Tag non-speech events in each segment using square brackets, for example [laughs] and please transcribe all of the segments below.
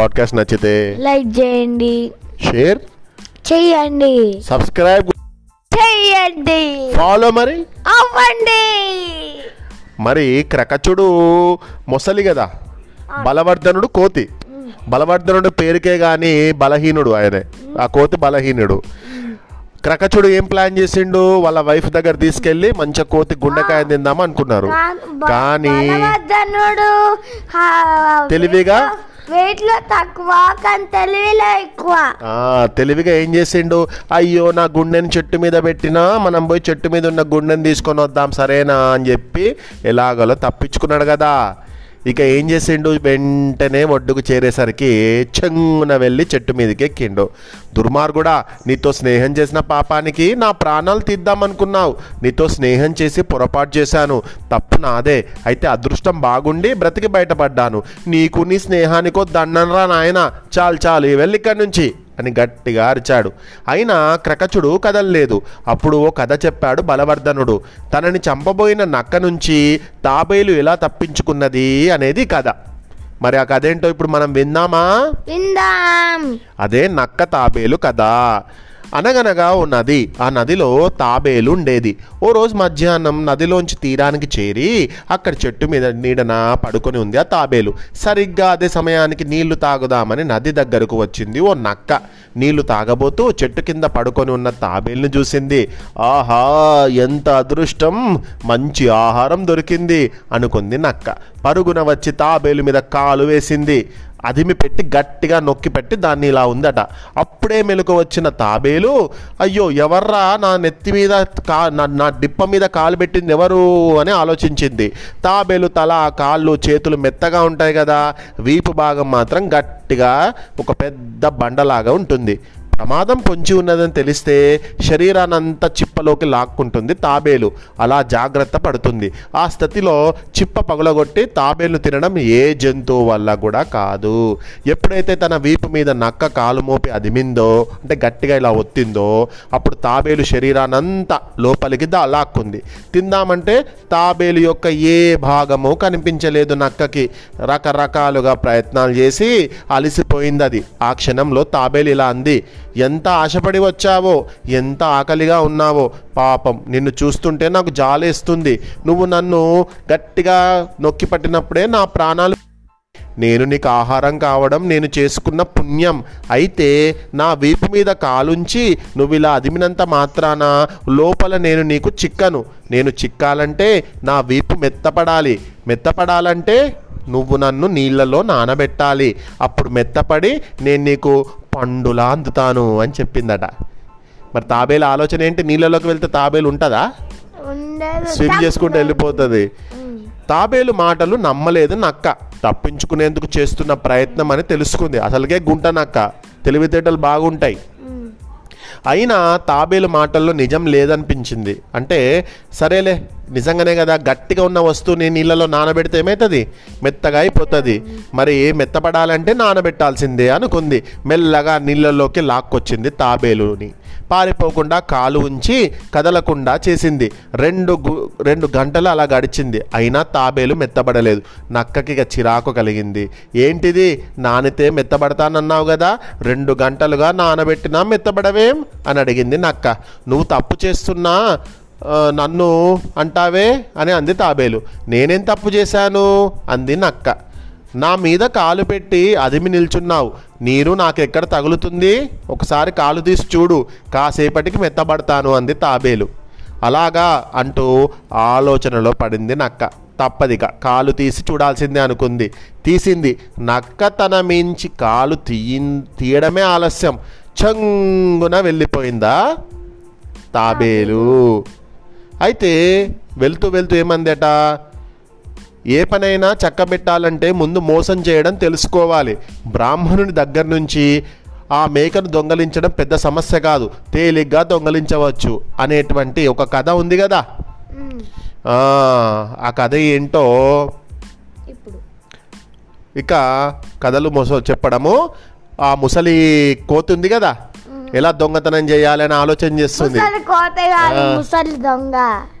Podcast నచ్చితే like చేయండి. Share చెయ్యండి సబ్స్క్రైబ్ చెయ్యండి ఫాలో మరి. అవ్వండి. మరి క్రకచుడు మొసలి కదా. బలవర్ధనుడు కోతి. బలవర్ధనుడు పేరుకే గాని బలహీనుడు ఆయనే. ఆ కోతి బలహీనుడు. క్రకచుడు ఏం ప్లాన్ చేసిండు? వాళ్ళ వైఫ్ దగ్గర తీసుకెళ్ళి మంచిగా కోతి గుండెకాయ తిందాం అనుకున్నారు. కానీ తెలివిగా? వెయిట్లో తక్కువ కానీ తెలివిలో ఎక్కువ. ఆ తెలివిగా ఏం చేసిండు? అయ్యో నా గుండెని చెట్టు మీద పెట్టినా మనం పోయి చెట్టు మీద ఉన్న గుండెని తీసుకొని వద్దాం సరేనా అని చెప్పి ఎలాగోలో తప్పించుకున్నాడు కదా. ఇక ఏం చేసిండు? వెంటనే ఒడ్డుకు చేరేసరికి చెంగున వెళ్ళి చెట్టు మీదకి ఎక్కిండు. దుర్మార్గుడా నీతో స్నేహం చేసిన పాపానికి నా ప్రాణాలు తీద్దామనుకున్నావు. నీతో స్నేహం చేసి పొరపాటు చేశాను. తప్పు నాదే. అయితే అదృష్టం బాగుండి బ్రతికి బయటపడ్డాను. నీకు నీ స్నేహానికో దండనరా నాయన. చాలు చాలు వెళ్ళి ఇక్కడి నుంచి అని గట్టిగా అరిచాడు. అయినా క్రకచుడు కదలలేదు. అప్పుడు ఓ కథ చెప్పాడు బలవర్ధనుడు. తనని చంపబోయిన నక్క నుంచి తాబేలు ఎలా తప్పించుకున్నది అనేది కథ. మరి ఆ కథ ఏంటో ఇప్పుడు మనం విందామా? విందాం. అదే నక్క తాబేలు కదా అనగనగా ఓ నది ఆ నదిలో తాబేలు ఉండేది. ఓ రోజు మధ్యాహ్నం నదిలోంచి తీరానికి చేరి అక్కడ చెట్టు మీద నీడన పడుకొని ఉంది ఆ తాబేలు. సరిగ్గా అదే సమయానికి నీళ్ళు తాగుదామని నది దగ్గరకు వచ్చింది ఓ నక్క. నీళ్ళు తాగబోతూ చెట్టు కింద పడుకొని ఉన్న తాబేలును చూసింది. ఆహా ఎంత అదృష్టం! మంచి ఆహారం దొరికింది అనుకుంది నక్క. పరుగున వచ్చి తాబేలు మీద కాలు వేసింది. అదిమి పెట్టి గట్టిగా నొక్కి పెట్టి దాన్ని ఇలా ఉందట. అప్పుడే మెలకు వచ్చిన తాబేలు అయ్యో ఎవర్రా నా నెత్తి మీద కా నా డిప్ప మీద కాలు పెట్టింది ఎవరు? అని ఆలోచించింది. తాబేలు తల కాళ్ళు చేతులు మెత్తగా ఉంటాయి కదా వీపు భాగం మాత్రం గట్టిగా ఒక పెద్ద బండలాగా ఉంటుంది. ప్రమాదం పొంచి ఉన్నదని తెలిస్తే శరీరానంతా చిప్పలోకి లాక్కుంటుంది తాబేలు. అలా జాగ్రత్త పడుతుంది. ఆ స్థితిలో చిప్ప పగులగొట్టి తాబేలు తినడం ఏ జంతువు వల్ల కూడా కాదు. ఎప్పుడైతే తన వీపు మీద నక్క కాలు మోపి అదిమిందో అంటే గట్టిగా ఇలా ఒత్తిందో అప్పుడు తాబేలు శరీరానంతా లోపలికి దా లాక్కుంది. తిందామంటే తాబేలు యొక్క ఏ భాగము కనిపించలేదు నక్కకి. రకరకాలుగా ప్రయత్నాలు చేసి అలసిపోయింది అది ఆ క్షణంలో తాబేలు ఇలా అంది ఎంత ఆశపడి వచ్చావో ఎంత ఆకలిగా ఉన్నావో పాపం నిన్ను చూస్తుంటే నాకు జాలేస్తుంది. నువ్వు నన్ను గట్టిగా నొక్కి పట్టినప్పుడే నా ప్రాణాలు నేను నీకు ఆహారం కావడం నేను చేసుకున్న పుణ్యం. అయితే నా వీపు మీద కాలుంచి నువ్వు ఇలా అదిమినంత మాత్రాన లోపల నేను నీకు చిక్కను. నేను చిక్కాలంటే నా వీపు మెత్తపడాలి. మెత్తపడాలంటే నువ్వు నన్ను నీళ్ళలో నానబెట్టాలి. అప్పుడు మెత్తపడి నేను నీకు పండులా అందుతాను అని చెప్పిందట. మరి తాబేలు ఆలోచన ఏంటి? నీళ్ళలోకి వెళ్తే తాబేలు ఉంటుందా? స్విమ్ చేసుకుంటూ వెళ్ళిపోతుంది. తాబేలు మాటలు నమ్మలేదు నక్క. తప్పించుకునేందుకు చేస్తున్న ప్రయత్నం అని తెలుసుకుంది. అసలుకే గుంట నక్క. తెలివితేటలు బాగుంటాయి. అయినా తాబేలు మాటల్లో నిజం లేదనిపించింది. అంటే సరేలే నిజంగానే కదా గట్టిగా ఉన్న వస్తువుని నీళ్ళలో నానబెడితే ఏమవుతుంది మెత్తగా అయిపోతుంది. మరి మెత్తపడాలంటే నానబెట్టాల్సిందే అనుకుంది. మెల్లగా నీళ్ళలోకి లాక్కొచ్చింది తాబేలుని. పారిపోకుండా కాలు ఉంచి కదలకుండా చేసింది. రెండు గు- రెండు గంటలు అలా గడిచింది. అయినా తాబేలు మెత్తబడలేదు. నక్కకి ఇక చిరాకు కలిగింది. ఏంటిది? నానితే మెత్తబడతానన్నావు కదా? రెండు గంటలుగా నానబెట్టినా మెత్తబడవేం? అని అడిగింది నక్క. నువ్వు తప్పు చేస్తున్నా నన్ను అంటావే? అని అంది తాబేలు. నేనేం తప్పు చేశాను? అంది నక్క. నా మీద కాలు పెట్టి అదిమి నిల్చున్నావు. నీరు నాకెక్కడ తగులుతుంది? ఒకసారి కాలు తీసి చూడు. కాసేపటికి మెత్తబడతాను అంది తాబేలు. అలాగా అంటూ ఆలోచనలో పడింది నక్క. తప్పదిక కాలు తీసి చూడాల్సిందే అనుకుంది. తీసింది. నక్క తన మించి కాలు తీయ తీయడమే ఆలస్యం. చంగున వెళ్ళిపోయిందా? తాబేలు. అయితే వెళ్తూ వెళ్తూ ఏమందట? ఏ పనైనా చక్కబెట్టాలంటే ముందు మోసం చేయడం తెలుసుకోవాలి. బ్రాహ్మణుని దగ్గర నుంచి ఆ మేకను దొంగలించడం పెద్ద సమస్య కాదు. తేలిగ్గా దొంగలించవచ్చు అనేటువంటి ఒక కథ ఉంది కదా? ఆ, కథ ఏంటో? ఇక కథలు మొస చెప్పడము. ఆ ముసలి కోతి ఉంది కదా? ఎలా దొంగతనం చేయాలి అని ఆలోచన చేస్తుంది? ముసలి కోత కాదు ఆ. ముసలి దొంగ.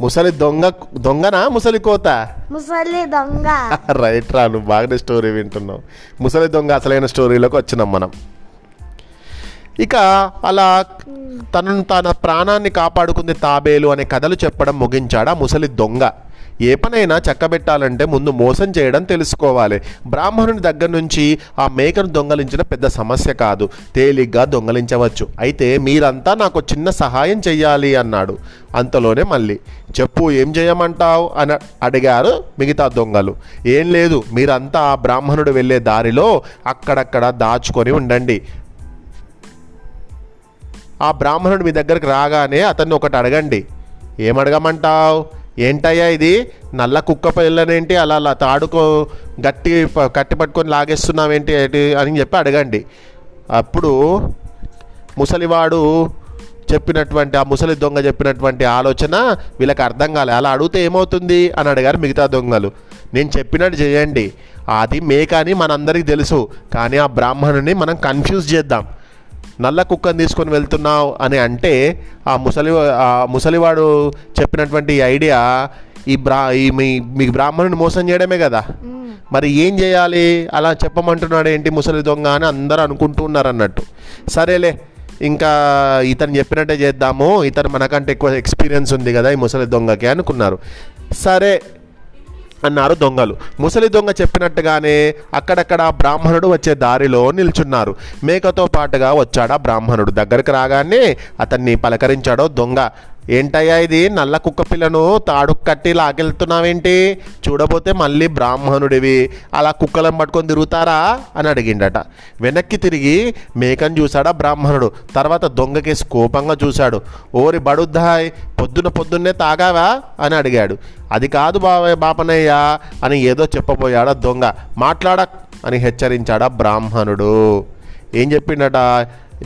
ముసలి దొంగ దొంగనా ముసలి కోత? ముసలి దొంగ. [laughs] రైట్ రా నువ్వు బాగానే స్టోరీ వింటున్నావు. ముసలి దొంగ అసలైన స్టోరీలోకి వచ్చినాం మనం. ఇక అలా తనను తన ప్రాణాన్ని కాపాడుకుంది తాబేలు అనే కథలు చెప్పడం ముగించాడు ముసలి దొంగ. ఏ పనైనా చక్కబెట్టాలంటే ముందు మోసం చేయడం తెలుసుకోవాలి. బ్రాహ్మణుని దగ్గర నుంచి ఆ మేకను దొంగలించిన పెద్ద సమస్య కాదు. తేలిగ్గా దొంగలించవచ్చు. అయితే మీరంతా నాకు చిన్న సహాయం చెయ్యాలి అన్నాడు. అంతలోనే మళ్ళీ చెప్పు ఏం చేయమంటావు? అని అడిగారు మిగతా దొంగలు. ఏం లేదు మీరంతా ఆ బ్రాహ్మణుడు వెళ్ళే దారిలో అక్కడక్కడ దాచుకొని ఉండండి. ఆ బ్రాహ్మణుడు మీ దగ్గరికి రాగానే అతన్ని ఒకటి అడగండి. ఏమడగమంటావు ఏంటయ్యా ఇది? నల్ల కుక్క పిల్లనేంటి అలా అలా తాడుకో గట్టి కట్టి పట్టుకొని లాగేస్తున్నావేంటి? ఏంటి అని చెప్పి అడగండి. అప్పుడు ముసలివాడు చెప్పినటువంటి ఆ ముసలి దొంగ చెప్పినటువంటి ఆలోచన వీళ్ళకి అర్థం కాలే. అలా అడిగితే ఏమవుతుంది అని అడిగారు మిగతా దొంగలు. నేను చెప్పినట్టు చేయండి. అది మేక అని మనందరికీ తెలుసు. కానీ ఆ బ్రాహ్మణుని మనం కన్ఫ్యూజ్ చేద్దాం. నల్ల కుక్కను తీసుకొని వెళ్తున్నావు అని అంటే ఆ ముసలి ఆ ముసలివాడు చెప్పినటువంటి ఐడియా ఈ బ్రా ఈ మీ మీ బ్రాహ్మణుని మోసం చేయడమే కదా. మరి ఏం చేయాలి? అలా చెప్పమంటున్నాడు ఏంటి ముసలి దొంగ అని అందరూ అనుకుంటూ ఉన్నారు అన్నట్టు సరేలే ఇంకా ఇతను చెప్పినట్టే చేద్దాము. ఇతను మనకంటే ఎక్కువ ఎక్స్పీరియన్స్ ఉంది కదా ఈ ముసలి దొంగకి అనుకున్నారు. సరే అన్నారు దొంగలు. ముసలి దొంగ చెప్పినట్టుగానే అక్కడక్కడ బ్రాహ్మణుడు వచ్చే దారిలో నిల్చున్నారు. మేకతో పాటుగా వచ్చాడా బ్రాహ్మణుడు. దగ్గరికి రాగానే అతన్ని పలకరించాడో దొంగ. ఏంటయ్యా ఇది? నల్ల కుక్క పిల్లను తాడు కట్టి లాకెళ్తున్నావేంటి చూడబోతే మళ్ళీ బ్రాహ్మణుడివి. అలా కుక్కలను పట్టుకొని తిరుగుతారా? అని అడిగిండట. వెనక్కి తిరిగి మేకను చూశాడా బ్రాహ్మణుడు. తర్వాత దొంగకేసి కోపంగా చూశాడు. ఓరి బడుద్దాయ్ పొద్దున పొద్దున్నే తాగావా? అని అడిగాడు. అది కాదు బాబాయ్ బాపనయ్య అని ఏదో చెప్పబోయాడా దొంగ. మాట్లాడక్ అని హెచ్చరించాడా బ్రాహ్మణుడు. ఏం చెప్పిండట?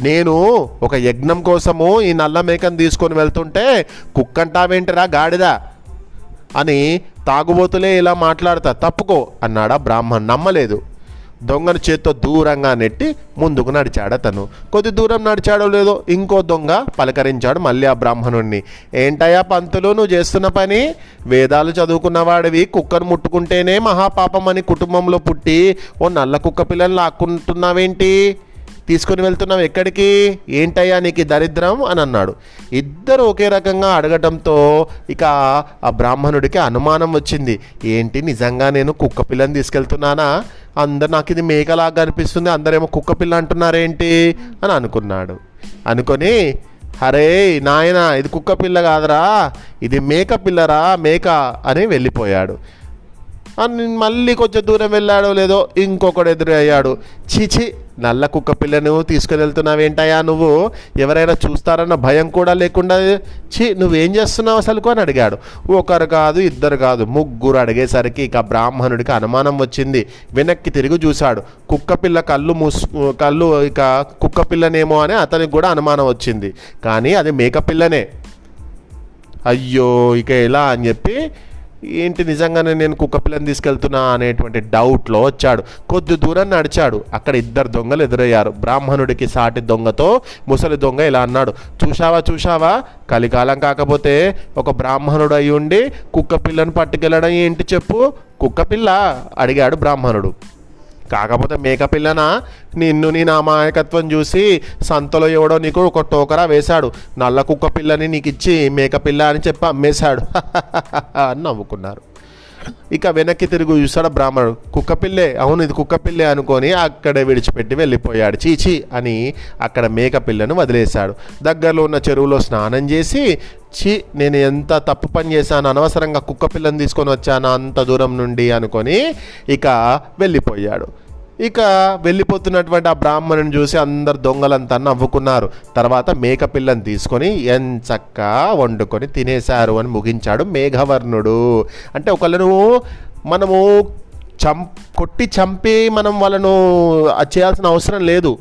నేను ఒక యజ్ఞం కోసము ఈ నల్ల మేకను తీసుకొని వెళ్తుంటే కుక్కంటావేంటిరా గాడిద అని తాగుబోతులే ఇలా మాట్లాడతా తప్పుకో అన్నాడా బ్రాహ్మణ్ నమ్మలేదు. దొంగను చేత్తో దూరంగా నెట్టి ముందుకు నడిచాడు అతను. కొద్ది దూరం నడిచాడో లేదో ఇంకో దొంగ పలకరించాడు మళ్ళీ ఆ బ్రాహ్మణుణ్ణి. ఏంటయ్యా పంతులు నువ్వు చేస్తున్న పని? వేదాలు చదువుకున్నవాడివి కుక్కను ముట్టుకుంటేనే మహాపాపం అని కుటుంబంలో పుట్టి ఓ నల్ల కుక్క పిల్లని లాక్కుంటున్నావేంటి? తీసుకుని వెళ్తున్నావు ఎక్కడికి? ఏంటయ్యా నీకు దరిద్రం అని అన్నాడు. ఇద్దరు ఒకే రకంగా అడగటంతో ఇక ఆ బ్రాహ్మణుడికి అనుమానం వచ్చింది. ఏంటి నిజంగా నేను కుక్క పిల్లని తీసుకెళ్తున్నానా? అందరు నాకు ఇది మేకలాగా అనిపిస్తుంది అందరేమో కుక్క పిల్ల అంటున్నారేంటి అని అనుకున్నాడు. అనుకొని అరే నాయన ఇది కుక్క పిల్ల కాదురా ఇది మేక పిల్లరా మేక అని వెళ్ళిపోయాడు. మళ్ళీ కొంచెం దూరం వెళ్ళాడో లేదో ఇంకొకడు ఎదురయ్యాడు. చీచి నల్ల కుక్క పిల్లను తీసుకుని వెళ్తున్నావేంటయ్యా నువ్వు? ఎవరైనా చూస్తారన్న భయం కూడా లేకుండా ఛీ నువ్వేం చేస్తున్నావు అసలుకు అని అడిగాడు. ఒకరు కాదు ఇద్దరు కాదు ముగ్గురు అడిగేసరికి ఇక బ్రాహ్మణుడికి అనుమానం వచ్చింది. వెనక్కి తిరిగి చూశాడు. కుక్క పిల్ల కళ్ళు మూసు కళ్ళు ఇక కుక్క పిల్లనేమో అని అతనికి కూడా అనుమానం వచ్చింది. కానీ అది మేక పిల్లనే. అయ్యో ఇక ఎలా అని చెప్పి ఏంటి నిజంగానే నేను కుక్క పిల్లని తీసుకెళ్తున్నా అనేటువంటి డౌట్లో వచ్చాడు. కొద్ది దూరం నడిచాడు. అక్కడ ఇద్దరు దొంగలు ఎదురయ్యారు. బ్రాహ్మణుడికి సాటి దొంగతో ముసలి దొంగ ఇలా అన్నాడు. చూశావా చూశావా? కలికాలం కాకపోతే ఒక బ్రాహ్మణుడు అయి ఉండి కుక్క పిల్లను పట్టుకెళ్ళడం ఏంటి చెప్పు? కుక్క పిల్ల? అడిగాడు బ్రాహ్మణుడు. కాకపోతే మేకపిల్లన నిన్ను నీ నా అమాయకత్వం చూసి సంతలో ఎవడో నీకు ఒక టోకరా వేశాడు. నల్ల కుక్క పిల్లని నీకు ఇచ్చి మేకపిల్ల అని చెప్పి అమ్మేశాడు. అని [laughs] నవ్వుకున్నారు. ఇక వెనక్కి తిరిగి చూస్తాడు బ్రాహ్మణుడు కుక్కపిల్లే అవును ఇది కుక్కపిల్లే అనుకొని అక్కడే విడిచిపెట్టి వెళ్ళిపోయాడు. చీచి అని అక్కడ మేక పిల్లను వదిలేశాడు. దగ్గరలో ఉన్న చెరువులో స్నానం చేసి చి నేను ఎంత తప్పు పని చేశాను అనవసరంగా కుక్క పిల్లని తీసుకొని వచ్చాను అంత దూరం నుండి అనుకొని ఇక వెళ్ళిపోయాడు. ఇక వెళ్ళిపోతున్నటువంటి ఆ బ్రాహ్మణుని చూసి అందరు దొంగలంతా నవ్వుకున్నారు. తర్వాత మేక పిల్లని తీసుకొని ఎంచక్క వండుకొని తినేశారు అని ముగించాడు మేఘవర్ణుడు. అంటే ఒకళ్ళను మనము చం కొట్టి చంపి మనం వాళ్ళను చేయాల్సిన అవసరం లేదు.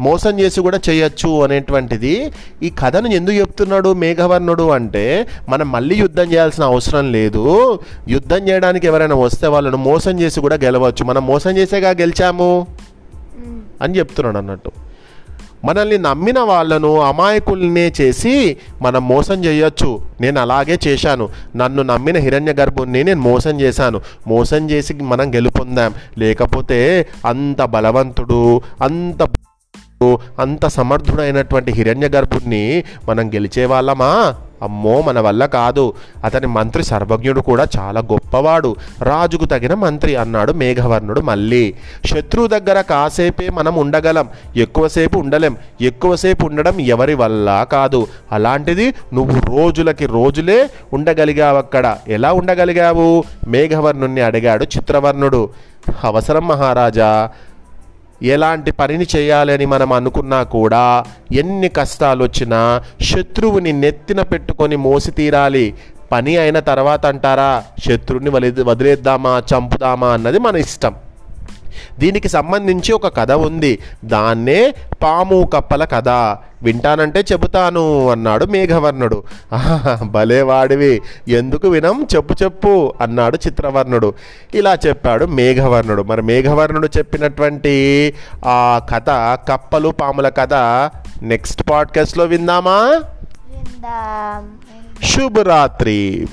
మోసం చేసి కూడా చేయొచ్చు అనేటువంటిది ఈ కథను ఎందుకు చెప్తున్నాడు మేఘవర్ణుడు అంటే మనం మళ్ళీ యుద్ధం చేయాల్సిన అవసరం లేదు. యుద్ధం చేయడానికి ఎవరైనా వస్తే వాళ్ళను మోసం చేసి కూడా గెలవచ్చు. మనం మోసం చేసేగా గెలిచాము అని చెప్తున్నాడు అన్నట్టు. మనల్ని నమ్మిన వాళ్ళను అమాయకుల్నే చేసి మనం మోసం చేయొచ్చు. నేను అలాగే చేశాను. నన్ను నమ్మిన హిరణ్య గర్భుణ్ణి నేను మోసం చేశాను. మోసం చేసి మనం గెలుపొందాం. లేకపోతే అంత బలవంతుడు అంత అంత సమర్థుడైనటువంటి హిరణ్య గర్భుణ్ణి మనం గెలిచే వాళ్ళమా? అమ్మో మన వల్ల కాదు. అతని మంత్రి సర్వజ్ఞుడు కూడా చాలా గొప్పవాడు. రాజుకు తగిన మంత్రి అన్నాడు మేఘవర్ణుడు మళ్ళీ. శత్రువు దగ్గర కాసేపే మనం ఉండగలం. ఎక్కువసేపు ఉండలేం. ఎక్కువసేపు ఉండడం ఎవరి వల్ల కాదు. అలాంటిది నువ్వు రోజులకి రోజులే ఉండగలిగావు అక్కడ. ఎలా ఉండగలిగావు? మేఘవర్ణుణ్ణి అడిగాడు చిత్రవర్ణుడు. అవసరం మహారాజా. ఎలాంటి పనిని చేయాలని మనం అనుకున్నా కూడా ఎన్ని కష్టాలు వచ్చినా శత్రువుని నెత్తిన పెట్టుకొని మోసి తీరాలి. పని అయిన తర్వాత అంటారా శత్రువుని వలి వదిలేద్దామా చంపుదామా అన్నది మన ఇష్టం. దీనికి సంబంధించి ఒక కథ ఉంది. దాన్నే పాము కప్పల కథ. వింటానంటే చెబుతాను అన్నాడు మేఘవర్ణుడు. "ఆహా, భలే వాడివి. ఎందుకు వినం? చెప్పు చెప్పు అన్నాడు చిత్రవర్ణుడు. ఇలా చెప్పాడు మేఘవర్ణుడు. మరి మేఘవర్ణుడు చెప్పినటువంటి ఆ కథ కప్పలు పాముల కథ నెక్స్ట్ పాడ్కాస్ట్లో విందామా? విందాం. శుభరాత్రి.